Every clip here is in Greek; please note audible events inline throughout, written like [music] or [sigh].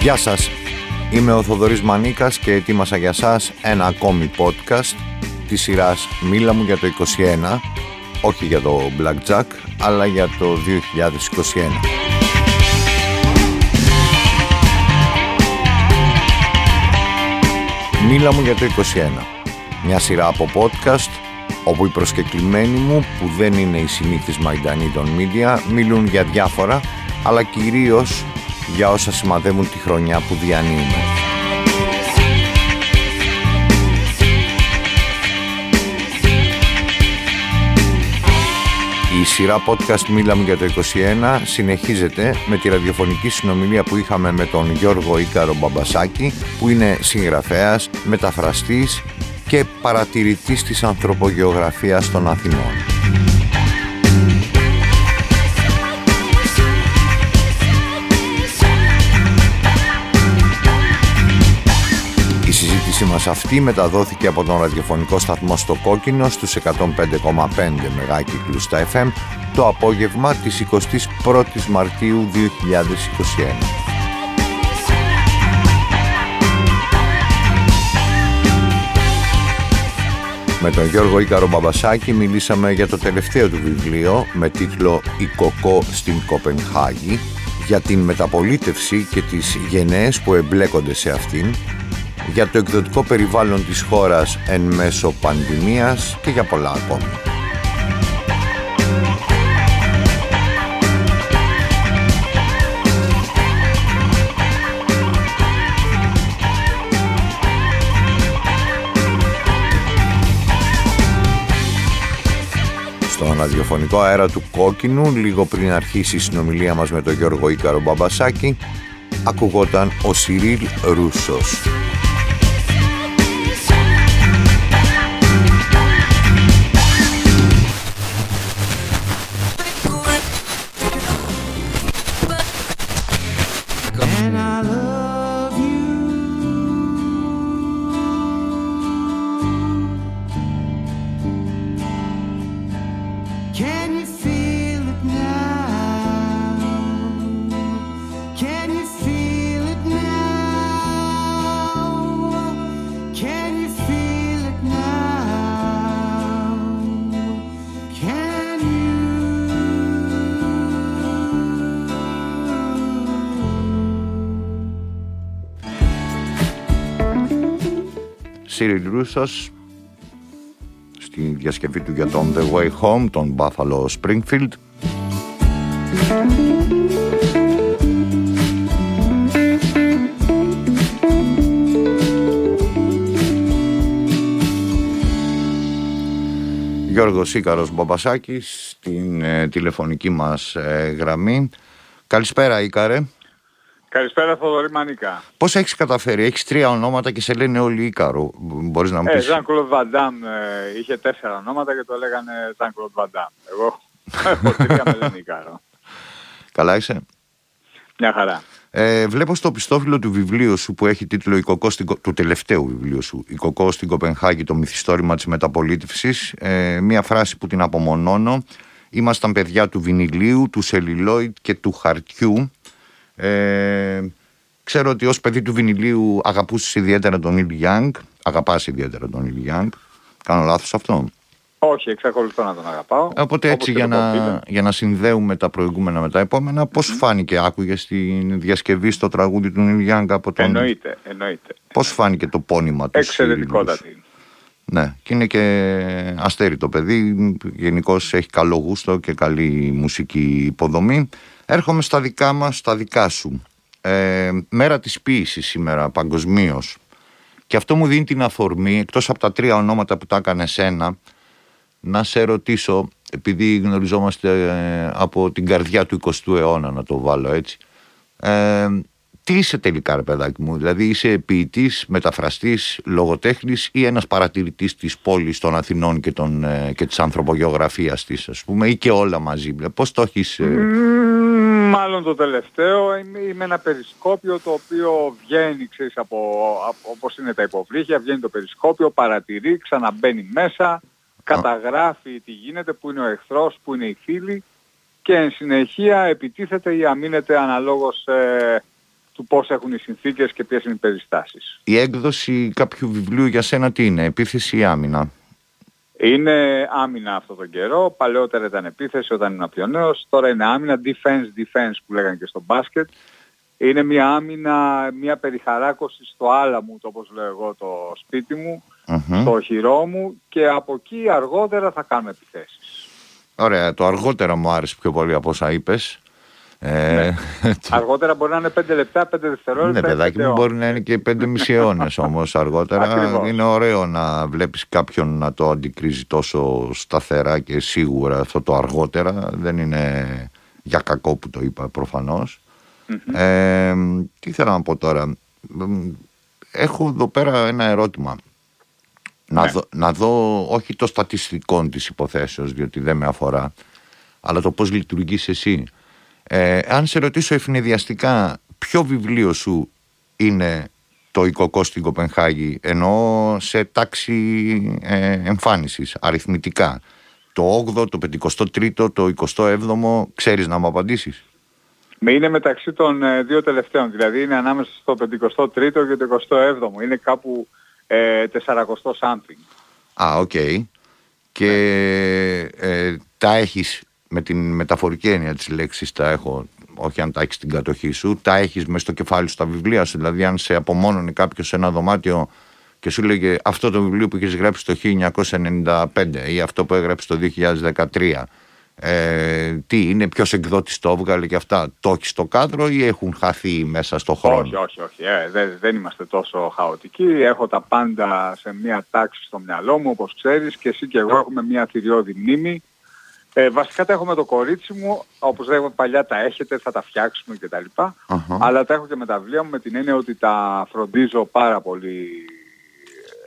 Γεια σας, είμαι ο Θοδωρής Μανίκας και ετοίμασα για σας ένα ακόμη podcast της σειράς «Μίλα μου για το 21», όχι για το Blackjack, αλλά για το 2021. Μίλα μου για το 21. Μια σειρά από podcast όπου οι προσκεκλημένοι μου που δεν είναι οι συνήθεις μαϊντανοί των media μιλούν για διάφορα αλλά κυρίως για όσα σημαδεύουν τη χρονιά που διανύουμε. Η σειρά podcast «Μίλαμε για το 21» συνεχίζεται με τη ραδιοφωνική συνομιλία που είχαμε με τον Γιώργο Ίκαρο Μπαμπασάκη που είναι συγγραφέας, μεταφραστής και παρατηρητής της ανθρωπογεωγραφίας των Αθηνών. Η συζήτησή μας αυτή μεταδόθηκε από τον ραδιοφωνικό σταθμό στο Κόκκινο στους 105,5 μεγάκυκλους στα FM το απόγευμα της 21ης Μαρτίου 2021. Με τον Γιώργο Ίκαρο Μπαμπασάκη μιλήσαμε για το τελευταίο του βιβλίο με τίτλο «Η Κοκό στην Κοπενχάγη» για την μεταπολίτευση και τις γενναίες που εμπλέκονται σε αυτήν, για το εκδοτικό περιβάλλον της χώρας εν μέσω πανδημίας και για πολλά ακόμη. ραδιοφωνικό αέρα του Κόκκινου λίγο πριν αρχίσει η συνομιλία μας με τον Γιώργο Ίκαρο Μπαμπασάκη ακουγόταν ο Σιρίλ Ρούσος. Cyril Ρούσος στη διασκευή του για τον The Way Home, τον Buffalo Springfield. Γιώργος Ίκαρος Μπαμπασάκης στην ε, τηλεφωνική μας ε, γραμμή. Καλησπέρα Ίκαρε. Καλησπέρα Θοδωρή Μανικά. Πώς έχεις καταφέρει, έχεις τρία ονόματα και σε λένε όλοι Ίκαρο. Μπορείς να μου ε, πεις. Ζαν Κλοντ Βαντάμ είχε τέσσερα ονόματα και το λέγανε Ζαν Κλοντ Βαντάμ. Εγώ [laughs] έχω τρία με λένε Ίκαρο. Καλά είσαι; Μια χαρά. Ε, βλέπω στο πιστόφυλλο του βιβλίου σου που έχει τίτλο η Κοκό στην, του τελευταίου βιβλίου σου «Η Κοκό στην Κοπενχάγη, το μυθιστόρημα της μεταπολίτευσης» ε, μία φράση που την απομονώνω «Ήμασταν παιδιά του βινιλίου, του σελιλόιτ και του χαρτιού ε, ξέρω ότι ως παιδί του βινιλίου αγαπούσες ιδιαίτερα τον Νίλ Γιάνγκ. Αγαπάς ιδιαίτερα τον Νίλ Γιάνγκ. Κάνω λάθος αυτό; Όχι, εξακολουθώ να τον αγαπάω. Οπότε έτσι για να, για να συνδέουμε τα προηγούμενα με τα επόμενα, πώς φάνηκε, άκουγε στην διασκευή στο τραγούδι του Νίλ Γιάνγκ από τον... Εννοείται, εννοείται. Πώς φάνηκε το πόνημα του Εξαιρετικότατη. Ναι, και είναι και αστέρι το παιδί, γενικώς έχει καλό γούστο και καλή μουσική υποδομή. Έρχομαι στα δικά μας, στα δικά σου. Ε, μέρα της ποίησης σήμερα παγκοσμίως. Και αυτό μου δίνει την αφορμή, εκτός από τα τρία ονόματα που τα έκανε σένα, να σε ρωτήσω, επειδή γνωριζόμαστε ε, από την καρδιά του 20ου αιώνα, να το βάλω έτσι, ε, τι είσαι τελικά ρε παιδάκι μου, δηλαδή είσαι ποιητής, μεταφραστής, λογοτέχνης ή ένας παρατηρητής της πόλης των Αθηνών και, των, ε, και της ανθρωπογεωγραφίας της ας πούμε ή και όλα μαζί, πώς το έχεις... Μάλλον το τελευταίο. Είμαι ένα περισκόπιο το οποίο βγαίνει ξέρεις, από, από, όπως είναι τα υποβρύχια, βγαίνει το περισκόπιο, παρατηρεί, ξαναμπαίνει μέσα, καταγράφει τι γίνεται, που είναι ο εχθρός, που είναι οι φίλοι και εν συνεχεία επιτίθεται ή αμήνεται αναλόγως ε, του πώς έχουν οι συνθήκες και ποιες είναι οι περιστάσεις. Η έκδοση κάποιου βιβλίου για σένα τι είναι, επίθεση ή άμυνα; Είναι άμυνα αυτόν τον καιρό. Παλαιότερα ήταν επίθεση όταν ήμουν πιο νέος. Τώρα είναι άμυνα, defense, defense που λέγανε και στο μπάσκετ. Είναι μια άμυνα, μια περιχαράκωση στο άλα το όπως λέω εγώ, το σπίτι μου, στο χειρό μου και από εκεί αργότερα θα κάνουμε επιθέσεις. Ωραία, το αργότερα μου άρεσε πιο πολύ από όσα είπες. Ε, ναι. αργότερα μπορεί να είναι 5 λεπτά, 5 δευτερόλεπτα. Ναι, παιδάκι μου μπορεί να είναι και 5 μισή αιώνε όμως αργότερα. είναι ωραίο να βλέπεις κάποιον να το αντικρίζει τόσο σταθερά και σίγουρα αυτό το αργότερα. Δεν είναι για κακό που το είπα Ε, τι θέλω να πω τώρα. Έχω εδώ πέρα ένα ερώτημα. Να, ναι. δω, να δω όχι το στατιστικό της υποθέσεως διότι δεν με αφορά αλλά το πώς λειτουργείς εσύ ε, αν σε ρωτήσω ευνηδιαστικά ποιο βιβλίο σου είναι το οικοκό στην Κοπενχάγη ενώ σε τάξη ε, εμφάνισης αριθμητικά. Το 8ο, το 53ο, το 27ο ξέρεις να μου απαντήσεις; Με είναι μεταξύ των ε, δύο τελευταίων δηλαδή είναι ανάμεσα στο 53ο και το 27ο είναι κάπου ε, 40 something. Α, οκ. Και ε, τα έχεις με την μεταφορική έννοια της λέξης τα έχω όχι αν τα έχεις στην κατοχή σου, τα έχεις μέσα στο κεφάλι σου τα βιβλία σου. Δηλαδή, αν σε απομόνωνε κάποιος σε ένα δωμάτιο και σου λέγε αυτό το βιβλίο που έχει γράψει το 1995 ή αυτό που έγραψε το 2013. Ε, τι είναι, ποιος εκδότης το έβγαλε και αυτά. Το έχεις στο κάδρο ή έχουν χαθεί μέσα στο χρόνο; Όχι, όχι, όχι. Ε, δεν, δεν είμαστε τόσο χαοτικοί. Έχω τα πάντα σε μια τάξη στο μυαλό μου, όπως ξέρεις, και εσύ και εγώ έχουμε μια θηριώδη μνήμη ε, βασικά τα έχω με το κορίτσι μου, όπως λέγαμε παλιά τα έχετε, θα τα φτιάξουμε κτλ. Uh-huh. Αλλά τα έχω και με τα βιβλία μου με την έννοια ότι τα φροντίζω πάρα πολύ.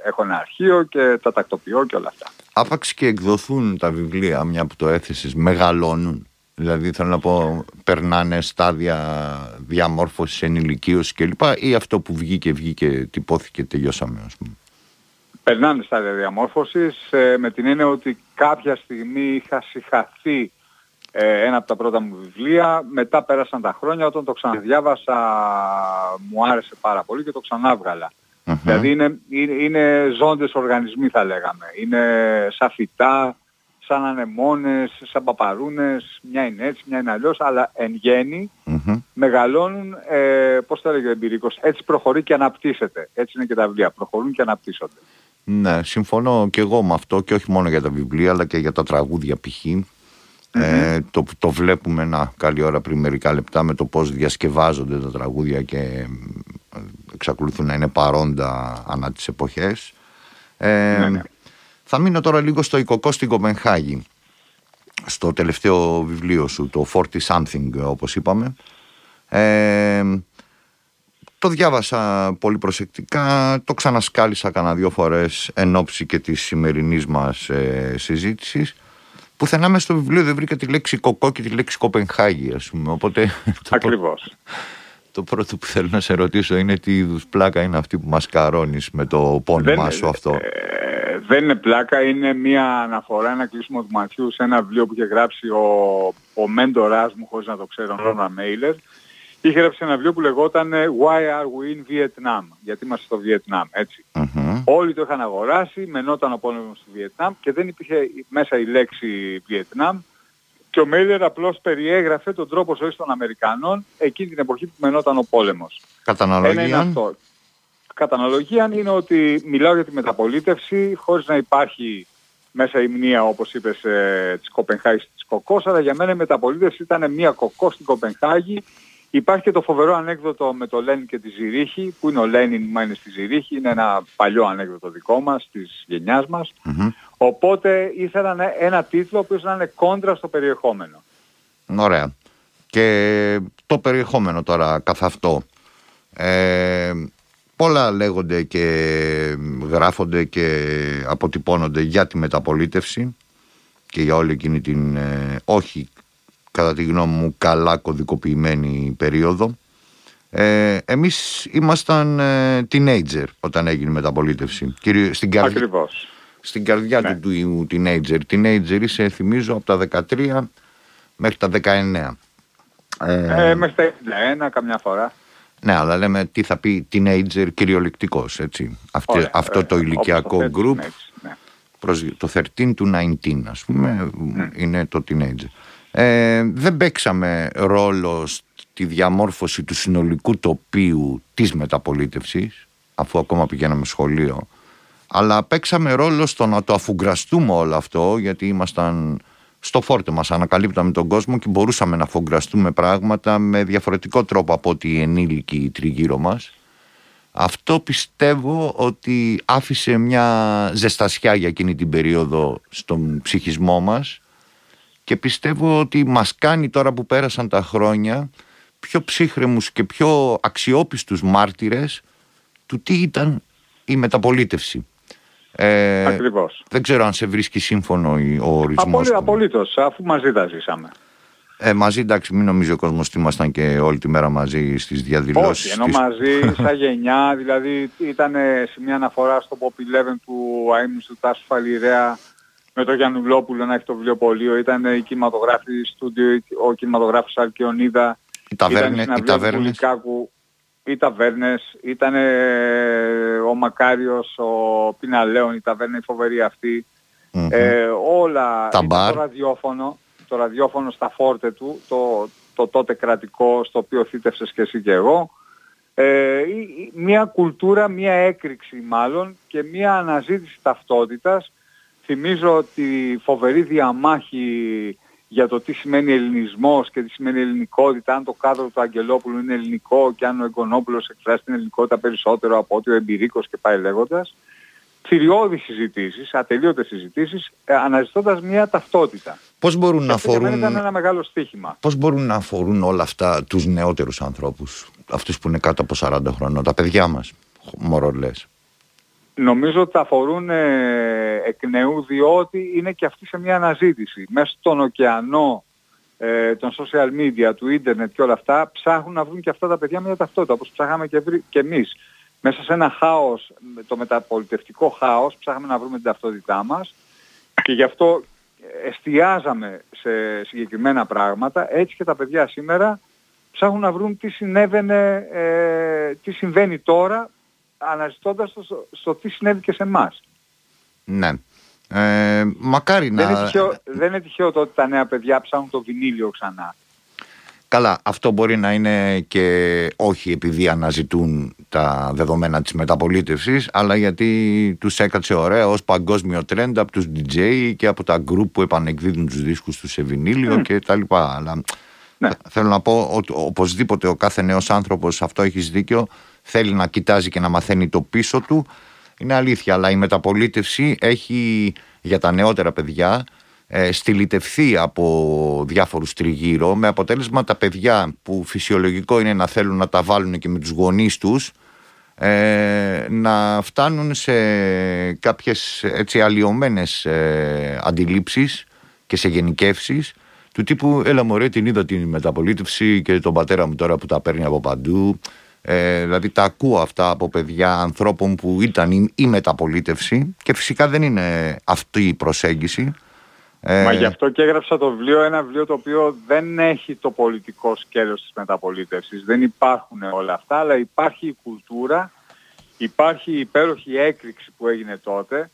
Έχω ένα αρχείο και τα τακτοποιώ και όλα αυτά. Άπαξ και εκδοθούν τα βιβλία, μια που το έθεσες, μεγαλώνουν. Δηλαδή θέλω να πω, περνάνε στάδια διαμόρφωσης ενηλικίωσης κλπ. Ή αυτό που βγήκε, βγήκε, τυπώθηκε, τελειώσαμε ας πούμε περνάνε στα διαμόρφωσης ε, με την έννοια ότι κάποια στιγμή είχα συγχαθεί ε, ένα από τα πρώτα μου βιβλία, μετά πέρασαν τα χρόνια, όταν το ξαναδιάβασα μου άρεσε πάρα πολύ και το ξαναβγαλα Δηλαδή είναι, είναι, είναι ζώντες οργανισμοί θα λέγαμε. Είναι σαν φυτά, σαν ανεμόνες, σαν παπαρούνες, μια είναι έτσι, μια είναι αλλιώς, αλλά εν γέννη μεγαλώνουν, ε, πώς το έλεγε ο εμπειρικός, έτσι προχωρεί και αναπτύσσεται. Έτσι είναι και τα βιβλία, προχωρούν και αναπτύσσονται. Ναι, συμφωνώ και εγώ με αυτό και όχι μόνο για τα βιβλία αλλά και για τα τραγούδια π.χ. Ε, το, το βλέπουμε ένα καλή ώρα πριν μερικά λεπτά με το πώς διασκευάζονται τα τραγούδια και ε, εξακολουθούν να είναι παρόντα ανά τις εποχές. Ε, ναι, ναι. Θα μείνω τώρα λίγο στο οικοκό στην Κοπενχάγη στο τελευταίο βιβλίο σου, το 40 something όπως είπαμε. Ε, το διάβασα πολύ προσεκτικά, το ξανασκάλισα κανένα δύο φορές εν ώψη και της σημερινής μας ε, συζήτησης. Πουθενά μέσα στο βιβλίο δεν βρήκα τη λέξη κοκό και τη λέξη Κοπενχάγη, ας πούμε. Οπότε, [laughs] Ακριβώς. Το, πρώτο που θέλω να σε ρωτήσω είναι τι είδους πλάκα είναι αυτή που μας καρώνεις με το πόνιμά σου αυτό; Ε, δεν είναι πλάκα, είναι μια αναφορά, ένα κλείσιμο του ματιού σε ένα βιβλίο που είχε γράψει ο, ο μέντοράς μου, χωρίς να το ξέρω, ο Ρόνα Μέιλερ, είχε γράψει ένα βιβλίο που λεγόταν Why are we in Vietnam, γιατί είμαστε στο Βιετνάμ, έτσι. Όλοι το είχαν αγοράσει, μενόταν ο πόλεμος στο Βιετνάμ και δεν υπήρχε μέσα η λέξη Βιετνάμ και ο Μέιλερ απλώς περιέγραφε τον τρόπο ζωής των Αμερικανών εκείνη την εποχή που μενόταν ο πόλεμος. Καταναλογία. είναι αυτό. Καταναλογία είναι ότι μιλάω για τη μεταπολίτευση χωρίς να υπάρχει μέσα η μνήα όπως είπες ε, της Κοπενχάγης της Κοκός, αλλά για μένα η μεταπολίτευση ήταν μια κοκό στην Κοπενχάγη Υπάρχει και το φοβερό ανέκδοτο με το Λένιν και τη Ζηρίχη, που είναι ο Λένιν, μα είναι στη Ζηρίχη, είναι ένα παλιό ανέκδοτο δικό μας, της γενιάς μας. Οπότε ήθελαν ένα τίτλο που να είναι κόντρα στο περιεχόμενο. Ωραία. Και το περιεχόμενο τώρα καθ' αυτό. Ε, πολλά λέγονται και γράφονται και αποτυπώνονται για τη μεταπολίτευση και για όλη εκείνη την ε, όχι κατά τη γνώμη μου καλά κωδικοποιημένη περίοδο. Ε, εμείς ήμασταν ε, teenager όταν έγινε η μεταπολίτευση. στην καρδιά, Ακριβώς. Στην καρδιά ναι. του teenager. Teenager είσαι θυμίζω από τα 13 μέχρι τα 19. Ε, ε, μέχρι τα 21 καμιά φορά. Ναι, αλλά λέμε τι θα πει teenager κυριολεκτικός, έτσι. Αυτή, αυτό το ηλικιακό group, ναι. προς, το 13 του 19 ας πούμε, ναι. είναι το teenager. Ε, δεν παίξαμε ρόλο στη διαμόρφωση του συνολικού τοπίου της μεταπολίτευσης, αφού ακόμα πηγαίναμε σχολείο, αλλά παίξαμε ρόλο στο να το αφουγκραστούμε όλο αυτό, γιατί ήμασταν στο φόρτε μας, ανακαλύπταμε τον κόσμο και μπορούσαμε να αφουγκραστούμε πράγματα με διαφορετικό τρόπο από ότι οι ενήλικοι τριγύρω μας. Αυτό πιστεύω ότι άφησε μια ζεστασιά για εκείνη την περίοδο στον ψυχισμό μας και πιστεύω ότι μας κάνει τώρα που πέρασαν τα χρόνια πιο ψύχρεμους και πιο αξιόπιστους μάρτυρες του τι ήταν η μεταπολίτευση. Ε, Ακριβώς. Δεν ξέρω αν σε βρίσκει σύμφωνο ο ορισμός. Απολύ, απολύτως, αφού μαζί τα ζήσαμε. Ε, μαζί εντάξει μην νομίζω ο κόσμος ότι ήμασταν και όλη τη μέρα μαζί στις διαδηλώσεις. Όχι, ενώ μαζί [laughs] σαν γενιά, δηλαδή ήταν σε μια αναφορά στο Pop 11 του αείμνης του Τάσου Φαλιρέα με τον Γιαννουλόπουλο να έχει το βιβλιοπωλείο, ήταν η κινηματογράφη στούντιο, ο κινηματογράφος Αλκιονίδα, οι ταβέρνες, οι ταβέρνες. οι ταβέρνες, ήταν ο Μακάριος, ο Πιναλέων, η ταβέρνα η φοβερή ε, όλα, Τα το ραδιόφωνο, το ραδιόφωνο στα φόρτε του, το, το τότε κρατικό στο οποίο θύτευσες και εσύ και εγώ, ε, μια κουλτούρα, μια έκρηξη μάλλον και μια αναζήτηση ταυτότητας Θυμίζω ότι φοβερή διαμάχη για το τι σημαίνει ελληνισμός και τι σημαίνει ελληνικότητα, αν το κάδρο του Αγγελόπουλου είναι ελληνικό και αν ο Εγκονόπουλος εκφράσει την ελληνικότητα περισσότερο από ότι ο Εμπειρίκος και πάει λέγοντας. Θηριώδεις συζητήσεις, ατελείωτες συζητήσεις, ε, αναζητώντας μια ταυτότητα. Πώς μπορούν, να αφορούν... ήταν ένα μεγάλο στίχημα. Πώς μπορούν να αφορούν όλα αυτά τους νεότερους ανθρώπους, αυτούς που είναι κάτω από 40 χρόνια, τα παιδιά μας, μωρολές. Νομίζω ότι αφορούν ε, εκ νεού διότι είναι και αυτοί σε μια αναζήτηση. Μέσα στον ωκεανό ε, των social media, του ίντερνετ και όλα αυτά ψάχνουν να βρουν και αυτά τα παιδιά μια ταυτότητα όπως ψάχαμε και, και εμείς. Μέσα σε ένα χάος, το μεταπολιτευτικό χάος, ψάχναμε να βρούμε την ταυτότητά μας και γι' αυτό εστιάζαμε σε συγκεκριμένα πράγματα. Έτσι και τα παιδιά σήμερα ψάχνουν να βρουν τι συνέβαινε, ε, τι συμβαίνει τώρα αναζητώντας το στο, τι συνέβη και σε εμάς. Ναι. Ε, μακάρι να... Δεν είναι, τυχαίο, δεν είναι τυχαίο το ότι τα νέα παιδιά ψάχνουν το βινίλιο ξανά. Καλά, αυτό μπορεί να είναι και όχι επειδή αναζητούν τα δεδομένα της μεταπολίτευσης, αλλά γιατί τους έκατσε ωραία ως παγκόσμιο τρέντ από τους DJ και από τα group που επανεκδίδουν τους δίσκους τους σε βινίλιο mm. και τα λοιπά. Αλλά ναι. θέλω να πω ότι οπωσδήποτε ο κάθε νέος άνθρωπος, αυτό έχεις δίκιο, θέλει να κοιτάζει και να μαθαίνει το πίσω του. Είναι αλήθεια, αλλά η μεταπολίτευση έχει για τα νεότερα παιδιά ε, στυλιτευθεί από διάφορους τριγύρω με αποτέλεσμα τα παιδιά που φυσιολογικό είναι να θέλουν να τα βάλουν και με τους γονείς τους ε, να φτάνουν σε κάποιες έτσι αλλοιωμένες ε, αντιλήψεις και σε γενικεύσεις του τύπου έλα μωρέ την είδα την μεταπολίτευση και τον πατέρα μου τώρα που τα παίρνει από παντού ε, δηλαδή τα ακούω αυτά από παιδιά ανθρώπων που ήταν η, μεταπολίτευση και φυσικά δεν είναι αυτή η προσέγγιση. Ε, Μα γι' αυτό και έγραψα το βιβλίο, ένα βιβλίο το οποίο δεν έχει το πολιτικό σκέλος της μεταπολίτευσης. Δεν υπάρχουν όλα αυτά, αλλά υπάρχει η κουλτούρα, υπάρχει η υπέροχη έκρηξη που έγινε τότε,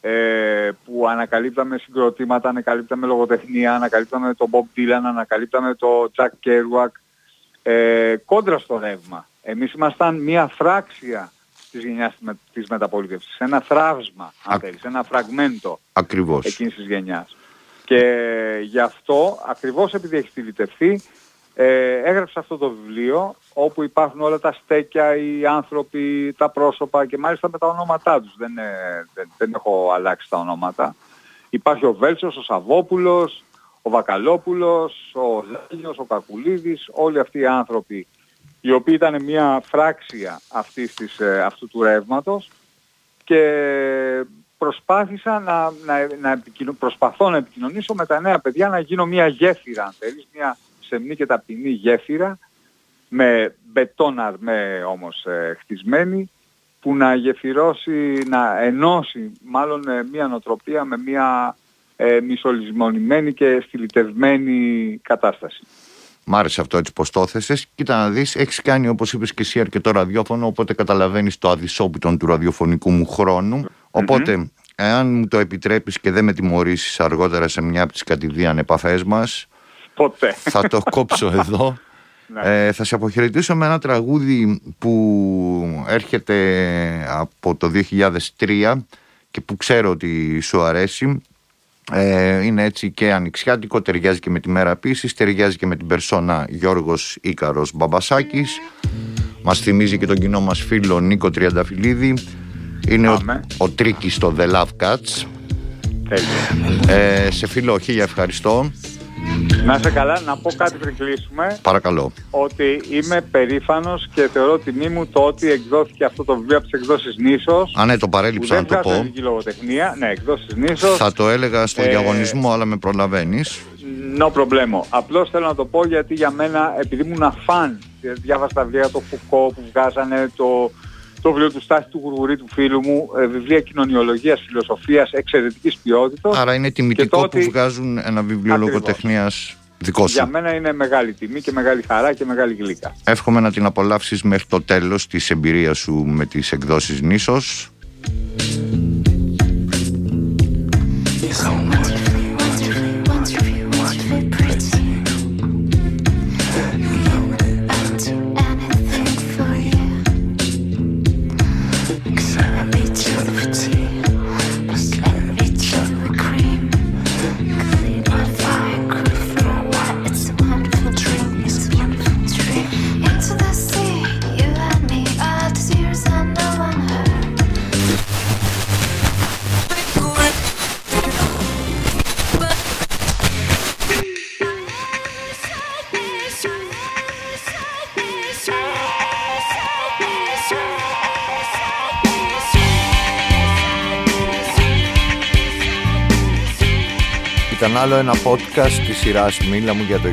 ε, που ανακαλύπταμε συγκροτήματα, ανακαλύπταμε λογοτεχνία, ανακαλύπταμε τον Bob Dylan, ανακαλύπταμε τον Jack Kerouac, ε, κόντρα στο ρεύμα. Εμείς ήμασταν μια φράξια της γενιάς της μεταπολίτευσης, ένα θράψμα, αν Α... θέλεις, ένα φραγμέντο Ακριβώς. εκείνης της γενιάς. Και γι' αυτό, ακριβώς επειδή έχει στυλιτευθεί, ε, έγραψα αυτό το βιβλίο όπου υπάρχουν όλα τα στέκια, οι άνθρωποι, τα πρόσωπα και μάλιστα με τα ονόματά τους. Δεν, ε, δεν, δεν έχω αλλάξει τα ονόματα. Υπάρχει ο Βέλσος, ο Σαββόπουλος, ο Βακαλόπουλος, ο Ζέλιος, ο Κακουλίδης, όλοι αυτοί οι άνθρωποι οι οποίοι ήταν μια φράξια αυτής της, ε, αυτού του ρεύματος και προσπάθησα να, να, να προσπαθώ να επικοινωνήσω με τα νέα παιδιά να γίνω μια γέφυρα αν θέλεις, μια σεμνή και ταπεινή γέφυρα με μπετόν με όμως ε, χτισμένη που να γεφυρώσει, να ενώσει μάλλον ε, μια νοοτροπία με μια ε, μισολυσμονημένη και στυλιτευμένη κατάσταση. Μ' άρεσε αυτό έτσι πως το έθεσες. Κοίτα να δεις, έχεις κάνει όπως είπες και εσύ αρκετό ραδιόφωνο, οπότε καταλαβαίνεις το αδυσόπιτο του ραδιοφωνικού μου χρόνου. Οπότε, εάν μου το επιτρέπεις και δεν με τιμωρήσεις αργότερα σε μια από τις κατηδίαν επαφές μας, Ποτέ. θα το [laughs] κόψω εδώ. Ναι. Ε, θα σε αποχαιρετήσω με ένα τραγούδι που έρχεται από το 2003 και που ξέρω ότι σου αρέσει. Ε, είναι έτσι και ανοιξιάτικο, ταιριάζει και με τη μέρα επίσης, ταιριάζει και με την περσόνα Γιώργος Ίκαρος Μπαμπασάκης. Μας θυμίζει και τον κοινό μας φίλο Νίκο Τριανταφυλλίδη. Είναι ο, Πάμε. ο Τρίκης στο The Love Cats. Τέλειο. Ε, σε φίλο, χίλια ευχαριστώ. Να είσαι καλά, να πω κάτι πριν κλείσουμε. Παρακαλώ. Ότι είμαι περήφανος και θεωρώ τιμή μου το ότι εκδόθηκε αυτό το βιβλίο από τις εκδόσεις Νήσος. Α, ναι, το που παρέλειψα να δεν το βγάζουν πω. ελληνική λογοτεχνία. Ναι, εκδόσεις Νήσος. Θα το έλεγα στο Ε, διαγωνισμό, αλλά με προλαβαίνεις. No problemo. Απλώς θέλω να το πω γιατί για μένα, επειδή ήμουν φαν, διάβασα τα βιβλία το Φουκώ που βγάζανε, το, το βιβλίο του Στάθη του Γουργουρή του φίλου μου, ε, βιβλία κοινωνιολογίας, φιλοσοφίας, εξαιρετικής ποιότητας. Άρα είναι τιμητικό το που ότι- βγάζουν ένα βιβλίο Ακριβώς. λογοτεχνίας δικό Για σου. μένα είναι μεγάλη τιμή και μεγάλη χαρά και μεγάλη γλύκα. Εύχομαι να την απολαύσεις μέχρι το τέλος της εμπειρίας σου με τις εκδόσεις Νήσος. Άλλο ένα podcast της σειράς Μίλα μου για το 21.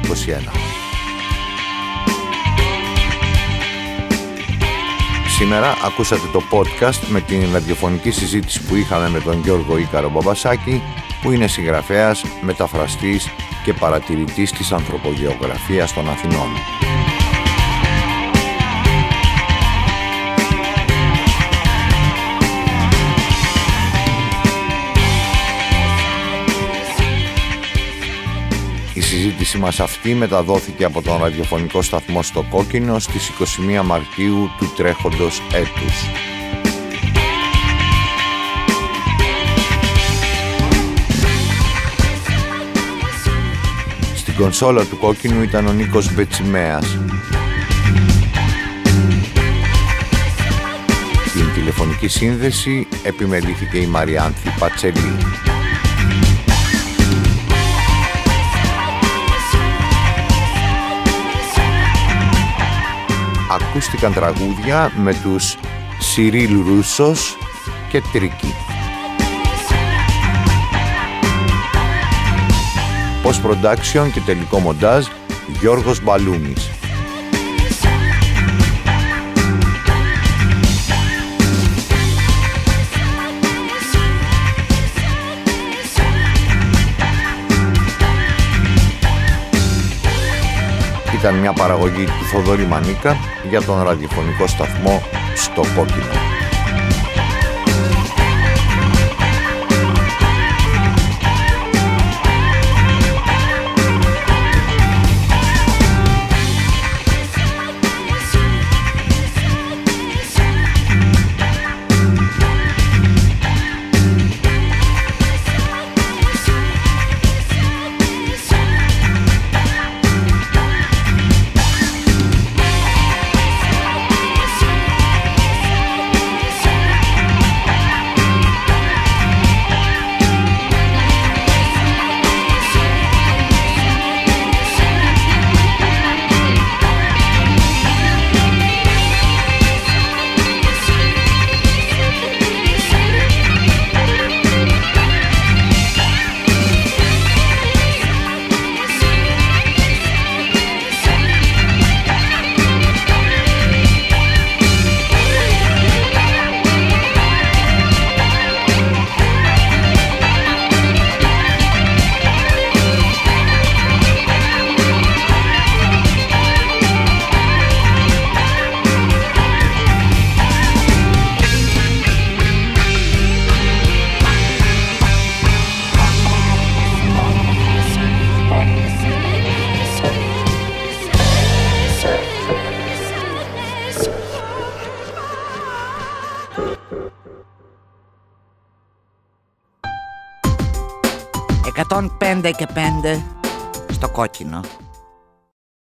Σήμερα ακούσατε το podcast με την ραδιοφωνική συζήτηση που είχαμε με τον Γιώργο Ίκαρο Μπαμπασάκη που είναι συγγραφέας, μεταφραστής και παρατηρητής της ανθρωπογεωγραφίας των Αθηνών. Συζήτηση μας αυτή μεταδόθηκε από τον ραδιοφωνικό σταθμό στο Κόκκινο στις 21 Μαρτίου του τρέχοντος έτους. Στην κονσόλα του Κόκκινου ήταν ο Νίκος Μπετσιμέας. Στην τηλεφωνική σύνδεση επιμελήθηκε η Μαριάνθη Πατσελή. Ακούστηκαν τραγούδια με τους Σιρίλ Ρούσος και Τρίκη. Post production και τελικό μοντάζ Γιώργος Μπαλούνης. Ήταν μια παραγωγή του Θοδωρή Μανίκα για τον ραδιοφωνικό σταθμό στο Κόκκινο. Και 5 στο κόκκινο.